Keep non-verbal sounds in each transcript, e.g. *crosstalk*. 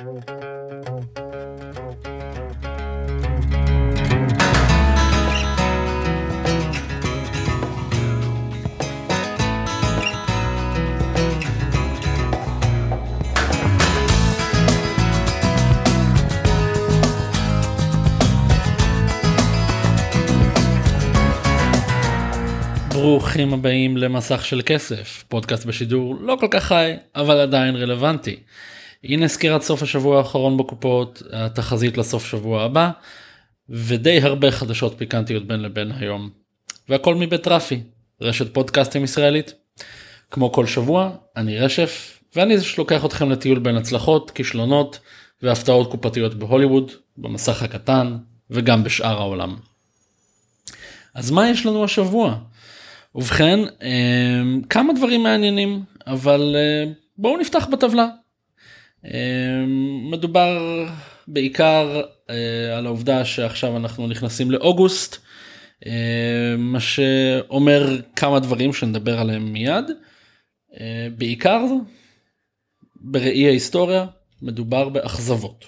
ברוכים הבאים למסך של כסף, פודקאסט בשידור לא כל כך חי, אבל עדיין רלוונטי. הנה סקירת סוף השבוע האחרון בקופות, התחזית לסוף שבוע הבא, ודי הרבה חדשות פיקנטיות בין לבין היום. והכל מבית רפי, רשת פודקאסטים ישראלית. כמו כל שבוע, אני רשף, ואני זה שלוקח אתכם לטיול בין הצלחות, כישלונות והפתעות קופתיות בהוליווד, במסך הקטן, וגם בשאר העולם. אז מה יש לנו השבוע? ובכן, אמ, כמה דברים מעניינים, אבל אה, בואו נפתח בטבלה. אמ, מדובר בעיקר אה, על העובדה שעכשיו אנחנו נכנסים לאוגוסט, אה, מה שאומר כמה דברים שנדבר עליהם מיד. בעיקר, בראי ההיסטוריה, מדובר באכזבות.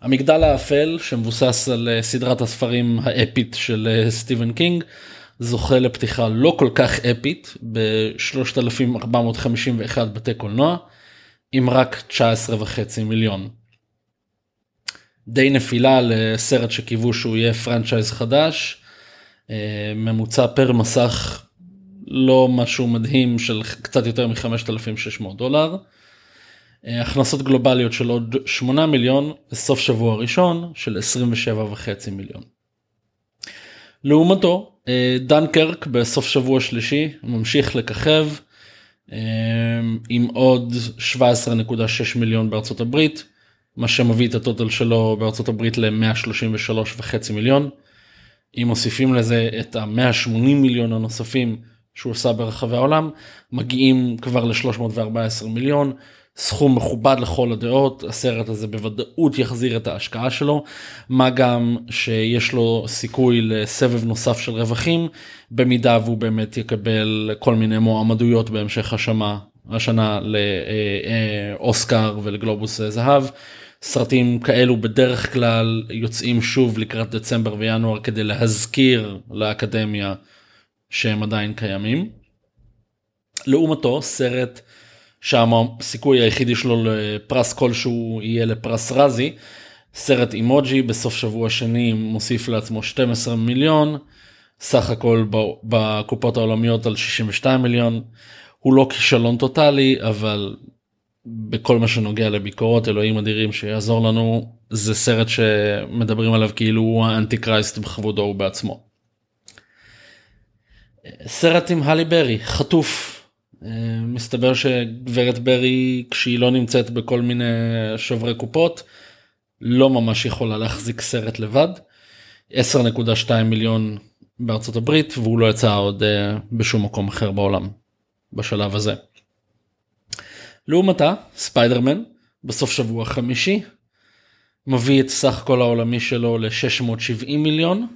המגדל האפל שמבוסס על סדרת הספרים האפית של סטיבן קינג זוכה לפתיחה לא כל כך אפית ב-3451 בתי קולנוע עם רק 19 וחצי מיליון. די נפילה לסרט שקיוו שהוא יהיה franchise חדש, אה, ממוצע per מסך לא משהו מדהים של קצת יותר מ-5600 דולר. אה, הכנסות גלובליות של עוד 8 מיליון לסוף שבוע ראשון של 27 וחצי מיליון. לעומתו אה, דנקרק בסוף שבוע שלישי ממשיך לככב עם עוד 17.6 מיליון בארצות הברית מה שמביא את הטוטל שלו בארצות הברית ל-133.5 מיליון. אם מוסיפים לזה את ה-180 מיליון הנוספים שהוא עשה ברחבי העולם מגיעים כבר ל-314 מיליון סכום מכובד לכל הדעות הסרט הזה בוודאות יחזיר את ההשקעה שלו מה גם שיש לו סיכוי לסבב נוסף של רווחים במידה והוא באמת יקבל כל מיני מועמדויות בהמשך השמה השנה לאוסקר ולגלובוס זהב. סרטים כאלו בדרך כלל יוצאים שוב לקראת דצמבר וינואר כדי להזכיר לאקדמיה שהם עדיין קיימים. לעומתו סרט שהסיכוי היחידי שלו לפרס כלשהו יהיה לפרס רזי. סרט אימוג'י בסוף שבוע שני מוסיף לעצמו 12 מיליון, סך הכל בקופות העולמיות על 62 מיליון. הוא לא כישלון טוטאלי אבל בכל מה שנוגע לביקורות אלוהים אדירים שיעזור לנו זה סרט שמדברים עליו כאילו הוא האנטי קרייסט בכבודו ובעצמו. סרט עם הלי ברי חטוף מסתבר שגברת ברי כשהיא לא נמצאת בכל מיני שוברי קופות לא ממש יכולה להחזיק סרט לבד. 10.2 מיליון בארצות הברית והוא לא יצא עוד אה, בשום מקום אחר בעולם בשלב הזה. לעומתה ספיידרמן בסוף שבוע חמישי מביא את סך כל העולמי שלו ל-670 מיליון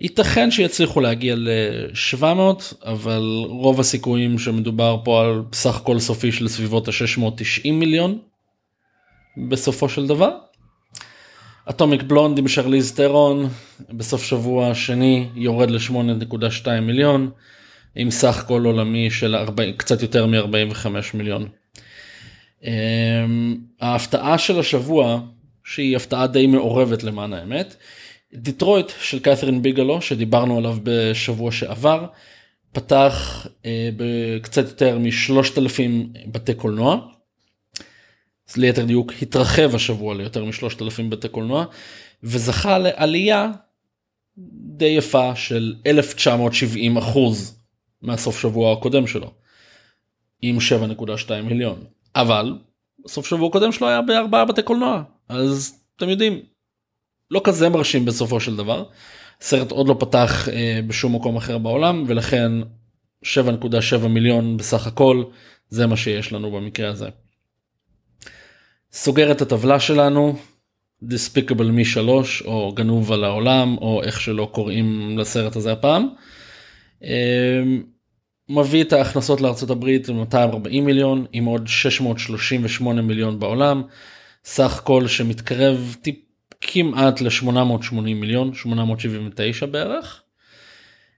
ייתכן שיצליחו להגיע ל-700 אבל רוב הסיכויים שמדובר פה על סך כל סופי של סביבות ה-690 מיליון בסופו של דבר. אטומיק בלונד עם שרליז טרון בסוף שבוע שני יורד ל-8.2 מיליון עם סך כל עולמי של 40, קצת יותר מ-45 מיליון. Um, ההפתעה של השבוע שהיא הפתעה די מעורבת למען האמת דיטרויט של קת'רין ביגלו שדיברנו עליו בשבוע שעבר פתח אה, בקצת יותר משלושת אלפים בתי קולנוע. אז ליתר דיוק התרחב השבוע ליותר משלושת אלפים בתי קולנוע וזכה לעלייה די יפה של 1970 אחוז מהסוף שבוע הקודם שלו עם 7.2 מיליון אבל סוף שבוע הקודם שלו היה בארבעה בתי קולנוע אז אתם יודעים לא כזה מרשים בסופו של דבר. סרט עוד לא פתח אה, בשום מקום אחר בעולם ולכן 7.7 מיליון בסך הכל זה מה שיש לנו במקרה הזה. סוגר את הטבלה שלנו Despicable Me 3 או גנוב על העולם או איך שלא קוראים לסרט הזה הפעם. אה, מביא את ההכנסות לארצות הברית ל-240 מיליון עם עוד 638 מיליון בעולם סך הכל שמתקרב טיפ כמעט ל-880 מיליון 879 בערך.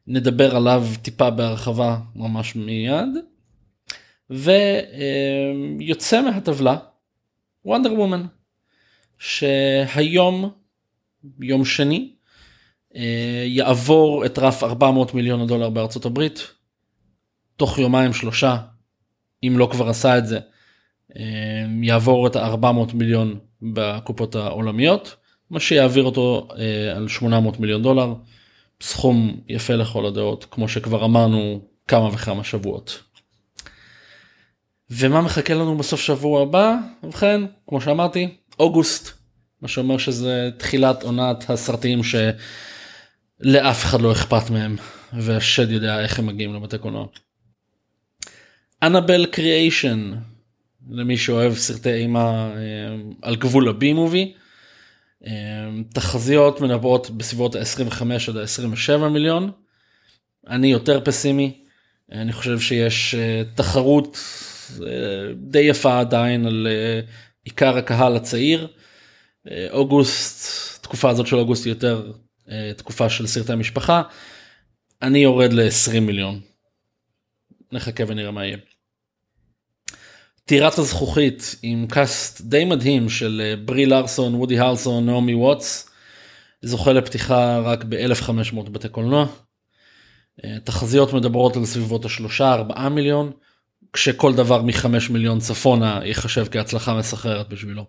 נדבר עליו טיפה בהרחבה ממש מיד. ויוצא מהטבלה וונדר וומן שהיום יום שני אה, יעבור את רף 400 מיליון הדולר בארצות הברית תוך יומיים שלושה אם לא כבר עשה את זה אה, יעבור את ה-400 מיליון בקופות העולמיות מה שיעביר אותו אה, על 800 מיליון דולר סכום יפה לכל הדעות כמו שכבר אמרנו כמה וכמה שבועות. ומה מחכה לנו בסוף שבוע הבא? ובכן, כמו שאמרתי, אוגוסט, מה שאומר שזה תחילת עונת הסרטים שלאף אחד לא אכפת מהם, והשד יודע איך הם מגיעים לבתי קולנוע. אנבל קריאיישן, למי שאוהב סרטי אימה אה, על גבול הבי מובי. אה, תחזיות מנבאות בסביבות ה-25 עד ה-27 מיליון. אני יותר פסימי, אני חושב שיש אה, תחרות די יפה עדיין על אה, עיקר הקהל הצעיר. אה, אוגוסט, תקופה הזאת של אוגוסט היא יותר אה, תקופה של סרטי משפחה. אני יורד ל-20 מיליון. נחכה ונראה מה יהיה. טירת הזכוכית עם קאסט די מדהים של ברי לארסון, וודי הרסון, נעמי ווטס. זוכה לפתיחה רק ב-1500 בתי קולנוע. תחזיות מדברות על סביבות השלושה ארבעה מיליון. כשכל דבר מחמש מיליון צפונה ייחשב כהצלחה מסחררת בשבילו.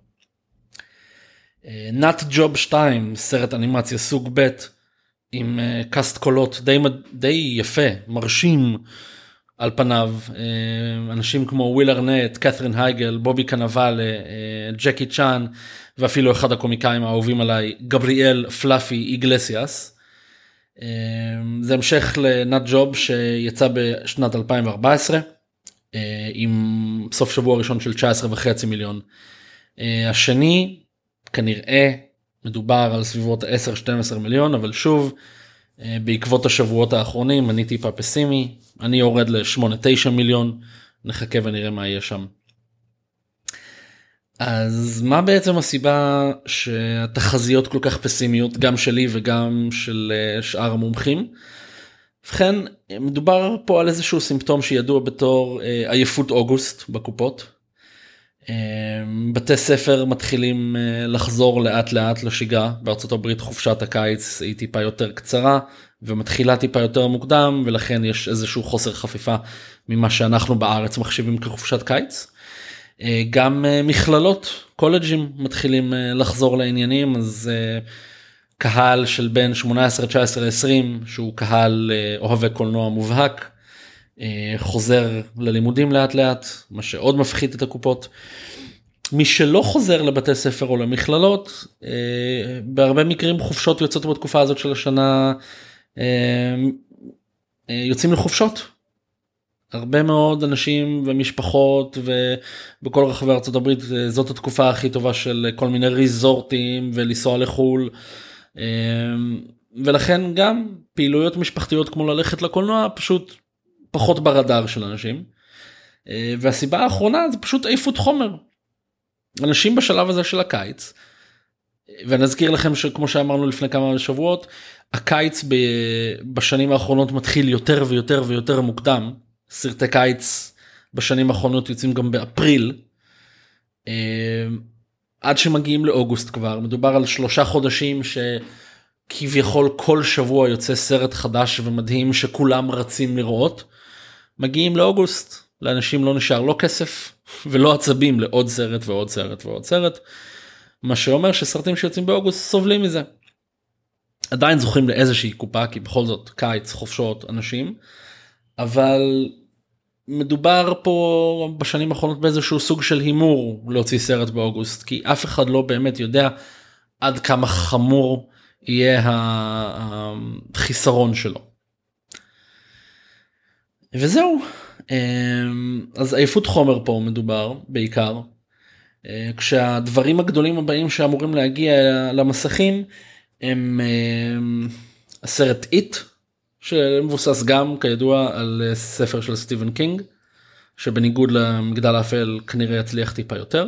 נאט ג'וב 2 סרט אנימציה סוג ב' עם קאסט קולות די, די יפה מרשים על פניו uh, אנשים כמו וויל ארנט קת'רין הייגל בובי קנבאלה uh, ג'קי צ'אן ואפילו אחד הקומיקאים האהובים עליי גבריאל פלאפי איגלסיאס. Uh, זה המשך ל Nut Job שיצא בשנת 2014. אה, עם סוף שבוע ראשון של 19 וחצי מיליון. אה, השני כנראה מדובר על סביבות 10-12 מיליון אבל שוב אה, בעקבות השבועות האחרונים אני טיפה פסימי אני יורד ל-8-9 מיליון נחכה ונראה מה יהיה שם. אז מה בעצם הסיבה שהתחזיות כל כך פסימיות גם שלי וגם של שאר המומחים. ובכן מדובר פה על איזשהו סימפטום שידוע בתור אה, עייפות אוגוסט בקופות. אה, בתי ספר מתחילים אה, לחזור לאט לאט לשגרה בארצות הברית חופשת הקיץ היא טיפה יותר קצרה ומתחילה טיפה יותר מוקדם ולכן יש איזשהו חוסר חפיפה ממה שאנחנו בארץ מחשיבים כחופשת קיץ. אה, גם אה, מכללות קולג'ים מתחילים לחזור לעניינים אז. קהל של בין 18 19 20 שהוא קהל אוהבי קולנוע מובהק חוזר ללימודים לאט לאט מה שעוד מפחית את הקופות. מי שלא חוזר לבתי ספר או למכללות אה, בהרבה מקרים חופשות יוצאות בתקופה הזאת של השנה יוצאים לחופשות. הרבה מאוד אנשים ומשפחות ובכל רחבי ארה"ב זאת התקופה הכי טובה של כל מיני ריזורטים ולנסוע לחו"ל. ולכן גם פעילויות משפחתיות כמו ללכת לקולנוע פשוט פחות ברדאר של אנשים. אה, והסיבה האחרונה זה פשוט עייפות חומר. אנשים בשלב הזה של הקיץ ונזכיר לכם שכמו שאמרנו לפני כמה שבועות הקיץ בשנים האחרונות מתחיל יותר ויותר ויותר מוקדם סרטי קיץ בשנים האחרונות יוצאים גם באפריל. אמ, עד שמגיעים לאוגוסט כבר מדובר על שלושה חודשים שכביכול כל שבוע יוצא סרט חדש ומדהים שכולם רצים לראות. מגיעים לאוגוסט לאנשים לא נשאר לא כסף ולא עצבים לעוד סרט ועוד סרט ועוד סרט. מה שאומר שסרטים שיוצאים באוגוסט סובלים מזה. עדיין זוכים לאיזושהי קופה כי בכל זאת קיץ חופשות אנשים אבל מדובר פה בשנים האחרונות באיזשהו סוג של הימור להוציא סרט באוגוסט כי אף אחד לא באמת יודע עד כמה חמור יהיה החיסרון שלו. וזהו אמ, אז עייפות חומר פה מדובר בעיקר אה, כשהדברים הגדולים הבאים שאמורים להגיע למסכים הם אמ, הסרט איט שמבוסס גם כידוע על אה, ספר של סטיבן קינג שבניגוד למגדל האפל כנראה יצליח טיפה יותר.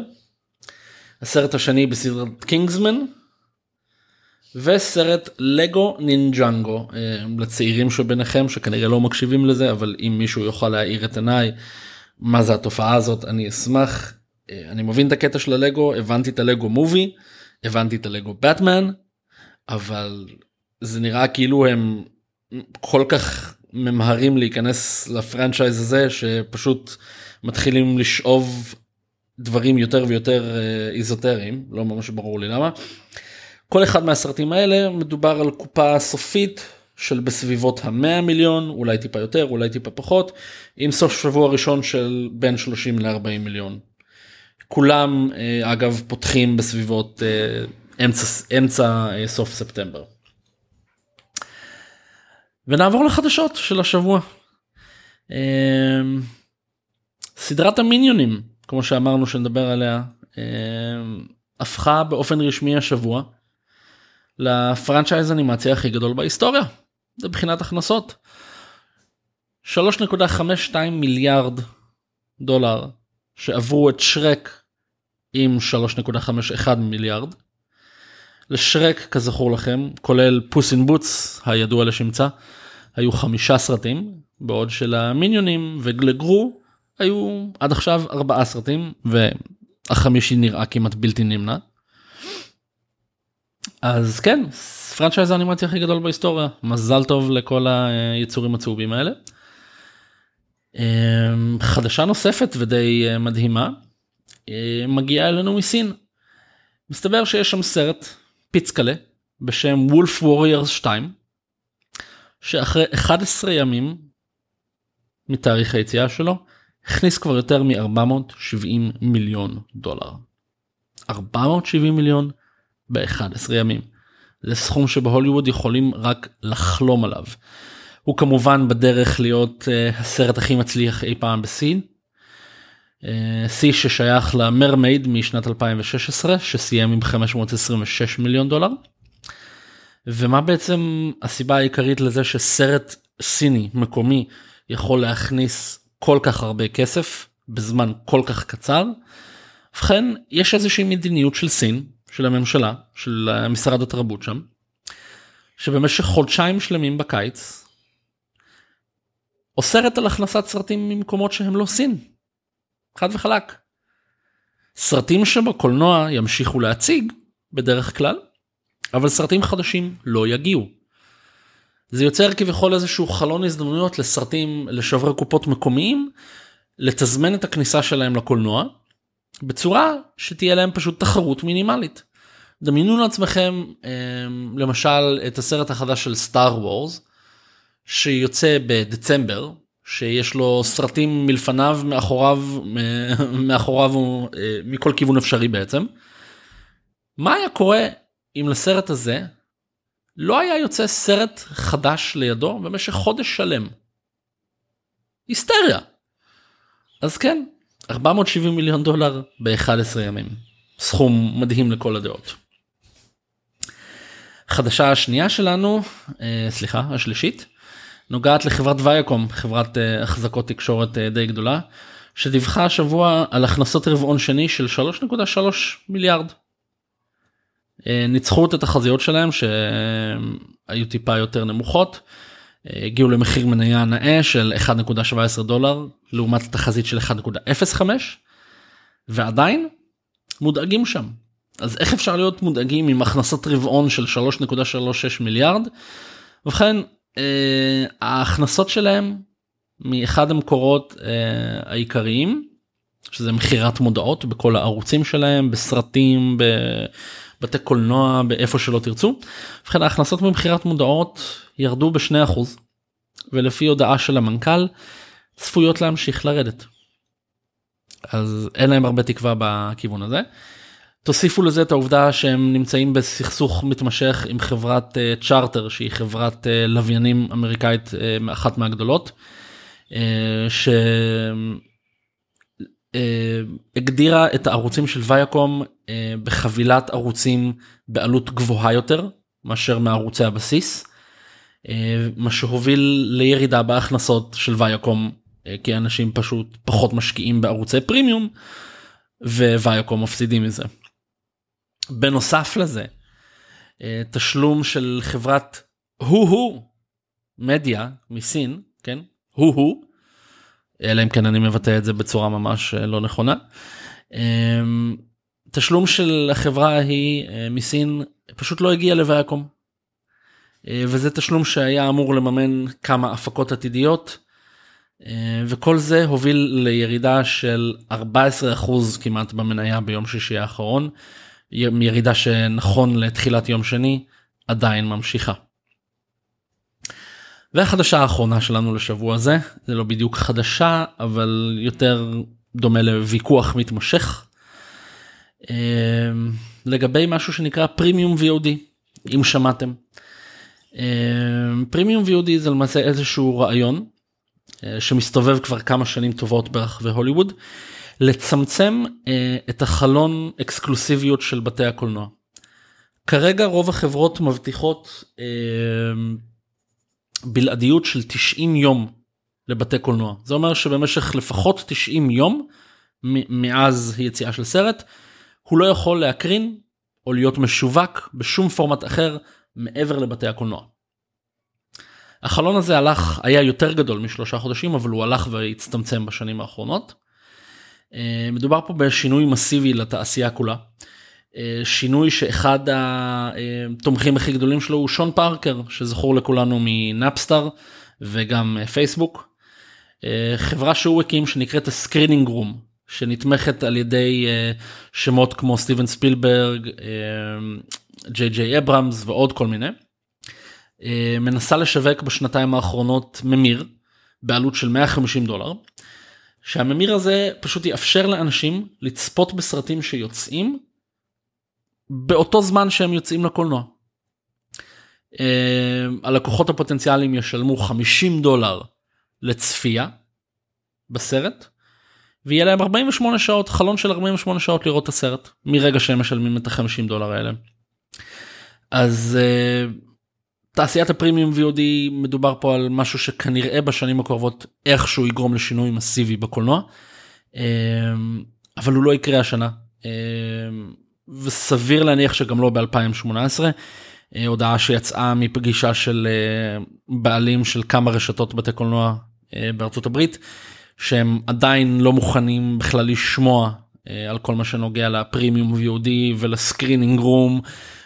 הסרט השני בסדרת קינגסמן וסרט לגו נינג'נגו אה, לצעירים שביניכם שכנראה לא מקשיבים לזה אבל אם מישהו יוכל להאיר את עיניי מה זה התופעה הזאת אני אשמח אה, אני מבין את הקטע של הלגו הבנתי את הלגו מובי הבנתי את הלגו באטמן אבל זה נראה כאילו הם כל כך ממהרים להיכנס לפרנצ'ייז הזה שפשוט מתחילים לשאוב דברים יותר ויותר אה, איזוטריים לא ממש ברור לי למה. כל אחד מהסרטים האלה מדובר על קופה סופית של בסביבות המאה מיליון אולי טיפה יותר אולי טיפה פחות עם סוף שבוע ראשון של בין 30 ל-40 מיליון. כולם אה, אגב פותחים בסביבות אה, אמצע אמצע סוף ספטמבר. ונעבור לחדשות של השבוע. סדרת המיניונים כמו שאמרנו שנדבר עליה הפכה באופן רשמי השבוע לפרנצ'ייז אנימציה הכי גדול בהיסטוריה. זה מבחינת הכנסות. 3.52 מיליארד דולר שעברו את שרק עם 3.51 מיליארד. לשרק כזכור לכם כולל פוס אין בוטס הידוע לשמצה היו חמישה סרטים בעוד שלמיניונים וגלגרו היו עד עכשיו ארבעה סרטים והחמישי נראה כמעט בלתי נמנע. אז כן פרנצ'ייז האנימציה הכי גדול בהיסטוריה מזל טוב לכל היצורים הצהובים האלה. אמ, חדשה נוספת ודי אה, מדהימה אה, מגיעה אלינו מסין. מסתבר שיש שם סרט פיצקלה בשם וולף ווריורס 2 שאחרי 11 ימים מתאריך היציאה שלו הכניס כבר יותר מ-470 מיליון דולר. 470 מיליון ב-11 ימים. זה סכום שבהוליווד יכולים רק לחלום עליו. הוא כמובן בדרך להיות uh, הסרט הכי מצליח אי פעם בסין. אה, שיא uh, ששייך למרמייד משנת 2016 שסיים עם 526 מיליון דולר. ומה בעצם הסיבה העיקרית לזה שסרט סיני מקומי יכול להכניס כל כך הרבה כסף בזמן כל כך קצר. ובכן יש איזושהי מדיניות של סין של הממשלה של משרד התרבות שם שבמשך חודשיים שלמים בקיץ אוסרת על הכנסת סרטים ממקומות שהם לא סין. חד וחלק. סרטים שבקולנוע ימשיכו להציג בדרך כלל אבל סרטים חדשים לא יגיעו. זה יוצר כביכול איזשהו חלון הזדמנויות לסרטים לשוברי קופות מקומיים לתזמן את הכניסה שלהם לקולנוע בצורה שתהיה להם פשוט תחרות מינימלית. דמיינו לעצמכם אמ, למשל את הסרט החדש של סטאר וורס שיוצא בדצמבר שיש לו סרטים מלפניו מאחוריו *laughs* מאחוריו אה, מכל כיוון אפשרי בעצם. מה היה קורה אם לסרט הזה לא היה יוצא סרט חדש לידו במשך חודש שלם. היסטריה. אז כן 470 מיליון דולר ב-11 ימים סכום מדהים לכל הדעות. חדשה השנייה שלנו אה, סליחה השלישית נוגעת לחברת ויאקום חברת אה, החזקות תקשורת אה, די גדולה שדיווחה השבוע על הכנסות רבעון שני של 3.3 מיליארד ניצחו את התחזיות שלהם שהיו טיפה יותר נמוכות. אה, הגיעו למחיר מניה נאה של 1.17 דולר לעומת תחזית של 1.05 ועדיין מודאגים שם. אז איך אפשר להיות מודאגים עם הכנסות רבעון של 3.36 מיליארד? ובכן אה, ההכנסות שלהם מאחד המקורות העיקריים שזה מכירת מודעות בכל הערוצים שלהם בסרטים בתי קולנוע באיפה שלא תרצו. ובכן ההכנסות ממכירת מודעות ירדו ב-2% ולפי הודעה של המנכ"ל צפויות להמשיך לרדת. אז אין להם הרבה תקווה בכיוון הזה. תוסיפו לזה את העובדה שהם נמצאים בסכסוך מתמשך עם חברת צ'רטר uh, שהיא חברת uh, לוויינים אמריקאית uh, אחת מהגדולות. Uh, ש... אה, הגדירה את הערוצים של ויאקום אה, בחבילת ערוצים בעלות גבוהה יותר מאשר מערוצי הבסיס. מה שהוביל לירידה בהכנסות של ויacom כי אנשים פשוט פחות משקיעים בערוצי פרימיום וויacom מפסידים מזה. בנוסף לזה תשלום של חברת הו-הו מדיה מסין כן הו-הו אלא אם כן אני מבטא את זה בצורה ממש לא נכונה. תשלום של החברה ההיא מסין פשוט לא הגיע לוויacom. וזה תשלום שהיה אמור לממן כמה הפקות עתידיות וכל זה הוביל לירידה של 14% כמעט במניה ביום שישי האחרון ירידה שנכון לתחילת יום שני עדיין ממשיכה. והחדשה האחרונה שלנו לשבוע הזה זה לא בדיוק חדשה אבל יותר דומה לוויכוח מתמשך לגבי משהו שנקרא פרימיום VOD אם שמעתם. פרימיום VOD זה למעשה איזשהו רעיון שמסתובב כבר כמה שנים טובות ברחבי הוליווד לצמצם את החלון אקסקלוסיביות של בתי הקולנוע. כרגע רוב החברות מבטיחות בלעדיות של 90 יום לבתי קולנוע זה אומר שבמשך לפחות 90 יום מאז היציאה של סרט הוא לא יכול להקרין או להיות משווק בשום פורמט אחר מעבר לבתי הקולנוע. החלון הזה הלך היה יותר גדול משלושה חודשים אבל הוא הלך והצטמצם בשנים האחרונות. אה, מדובר פה בשינוי מסיבי לתעשייה כולה. אה, שינוי שאחד התומכים הכי גדולים שלו הוא שון פארקר שזכור לכולנו מנאפסטאר וגם פייסבוק. אה, חברה שהוא הקים שנקראת הסקרינינג רום שנתמכת על ידי שמות כמו סטיבן ספילברג, ג'יי ג'יי אברהמס ועוד כל מיני. מנסה לשווק בשנתיים האחרונות ממיר בעלות של 150 דולר. שהממיר הזה פשוט יאפשר לאנשים לצפות בסרטים שיוצאים באותו זמן שהם יוצאים לקולנוע. הלקוחות הפוטנציאליים ישלמו 50 דולר לצפייה בסרט ויהיה להם 48 שעות חלון של 48 שעות לראות את הסרט מרגע שהם משלמים את ה-50 דולר האלה. אז uh, תעשיית הפרימיום VOD מדובר פה על משהו שכנראה בשנים הקרובות איכשהו יגרום לשינוי מסיבי בקולנוע uh, אבל הוא לא יקרה השנה וסביר להניח שגם לא ב-2018 uh, הודעה שיצאה מפגישה של uh, בעלים של כמה רשתות בתי קולנוע uh, בארצות הברית. שהם עדיין לא מוכנים בכלל לשמוע אה, על כל מה שנוגע לפרימיום VOD ולסקרינינג רום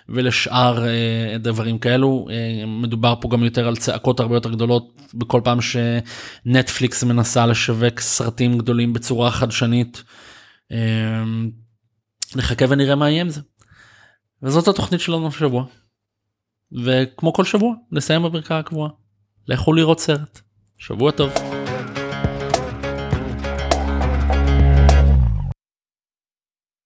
ולשאר אה, דברים כאלו אה, מדובר פה גם יותר על צעקות הרבה יותר גדולות בכל פעם שנטפליקס מנסה לשווק סרטים גדולים בצורה חדשנית. נחכה ונראה מה יהיה עם זה. וזאת התוכנית שלנו השבוע. וכמו כל שבוע נסיים בברכת הקבועה לכו לראות סרט. שבוע טוב.